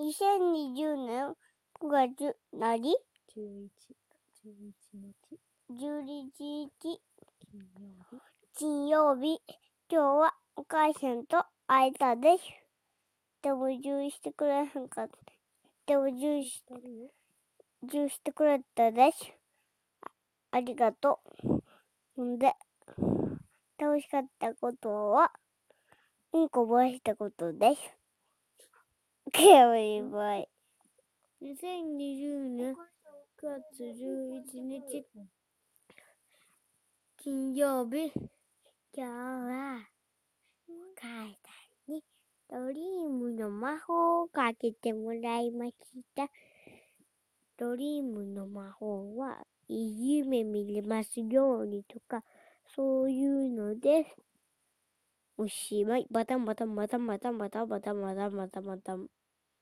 2020年9月なり11、11日、11日金曜日。金曜日。今日はお母さんと会えたです。でも注意してくれへんかった。でも注意し、注意してくれたです。あありがとう。ほんで、楽しかったことは、うんこ漏らしたことです。バイバイ。2020年9月11日金曜日。今日は、母さんにドリームの魔法をかけてもらいました。ドリームの魔法は、いい夢見れますようにとか、そういうのです。おしまい。バタンバタンバタンバタンバタンバタンバタンバタンバタン。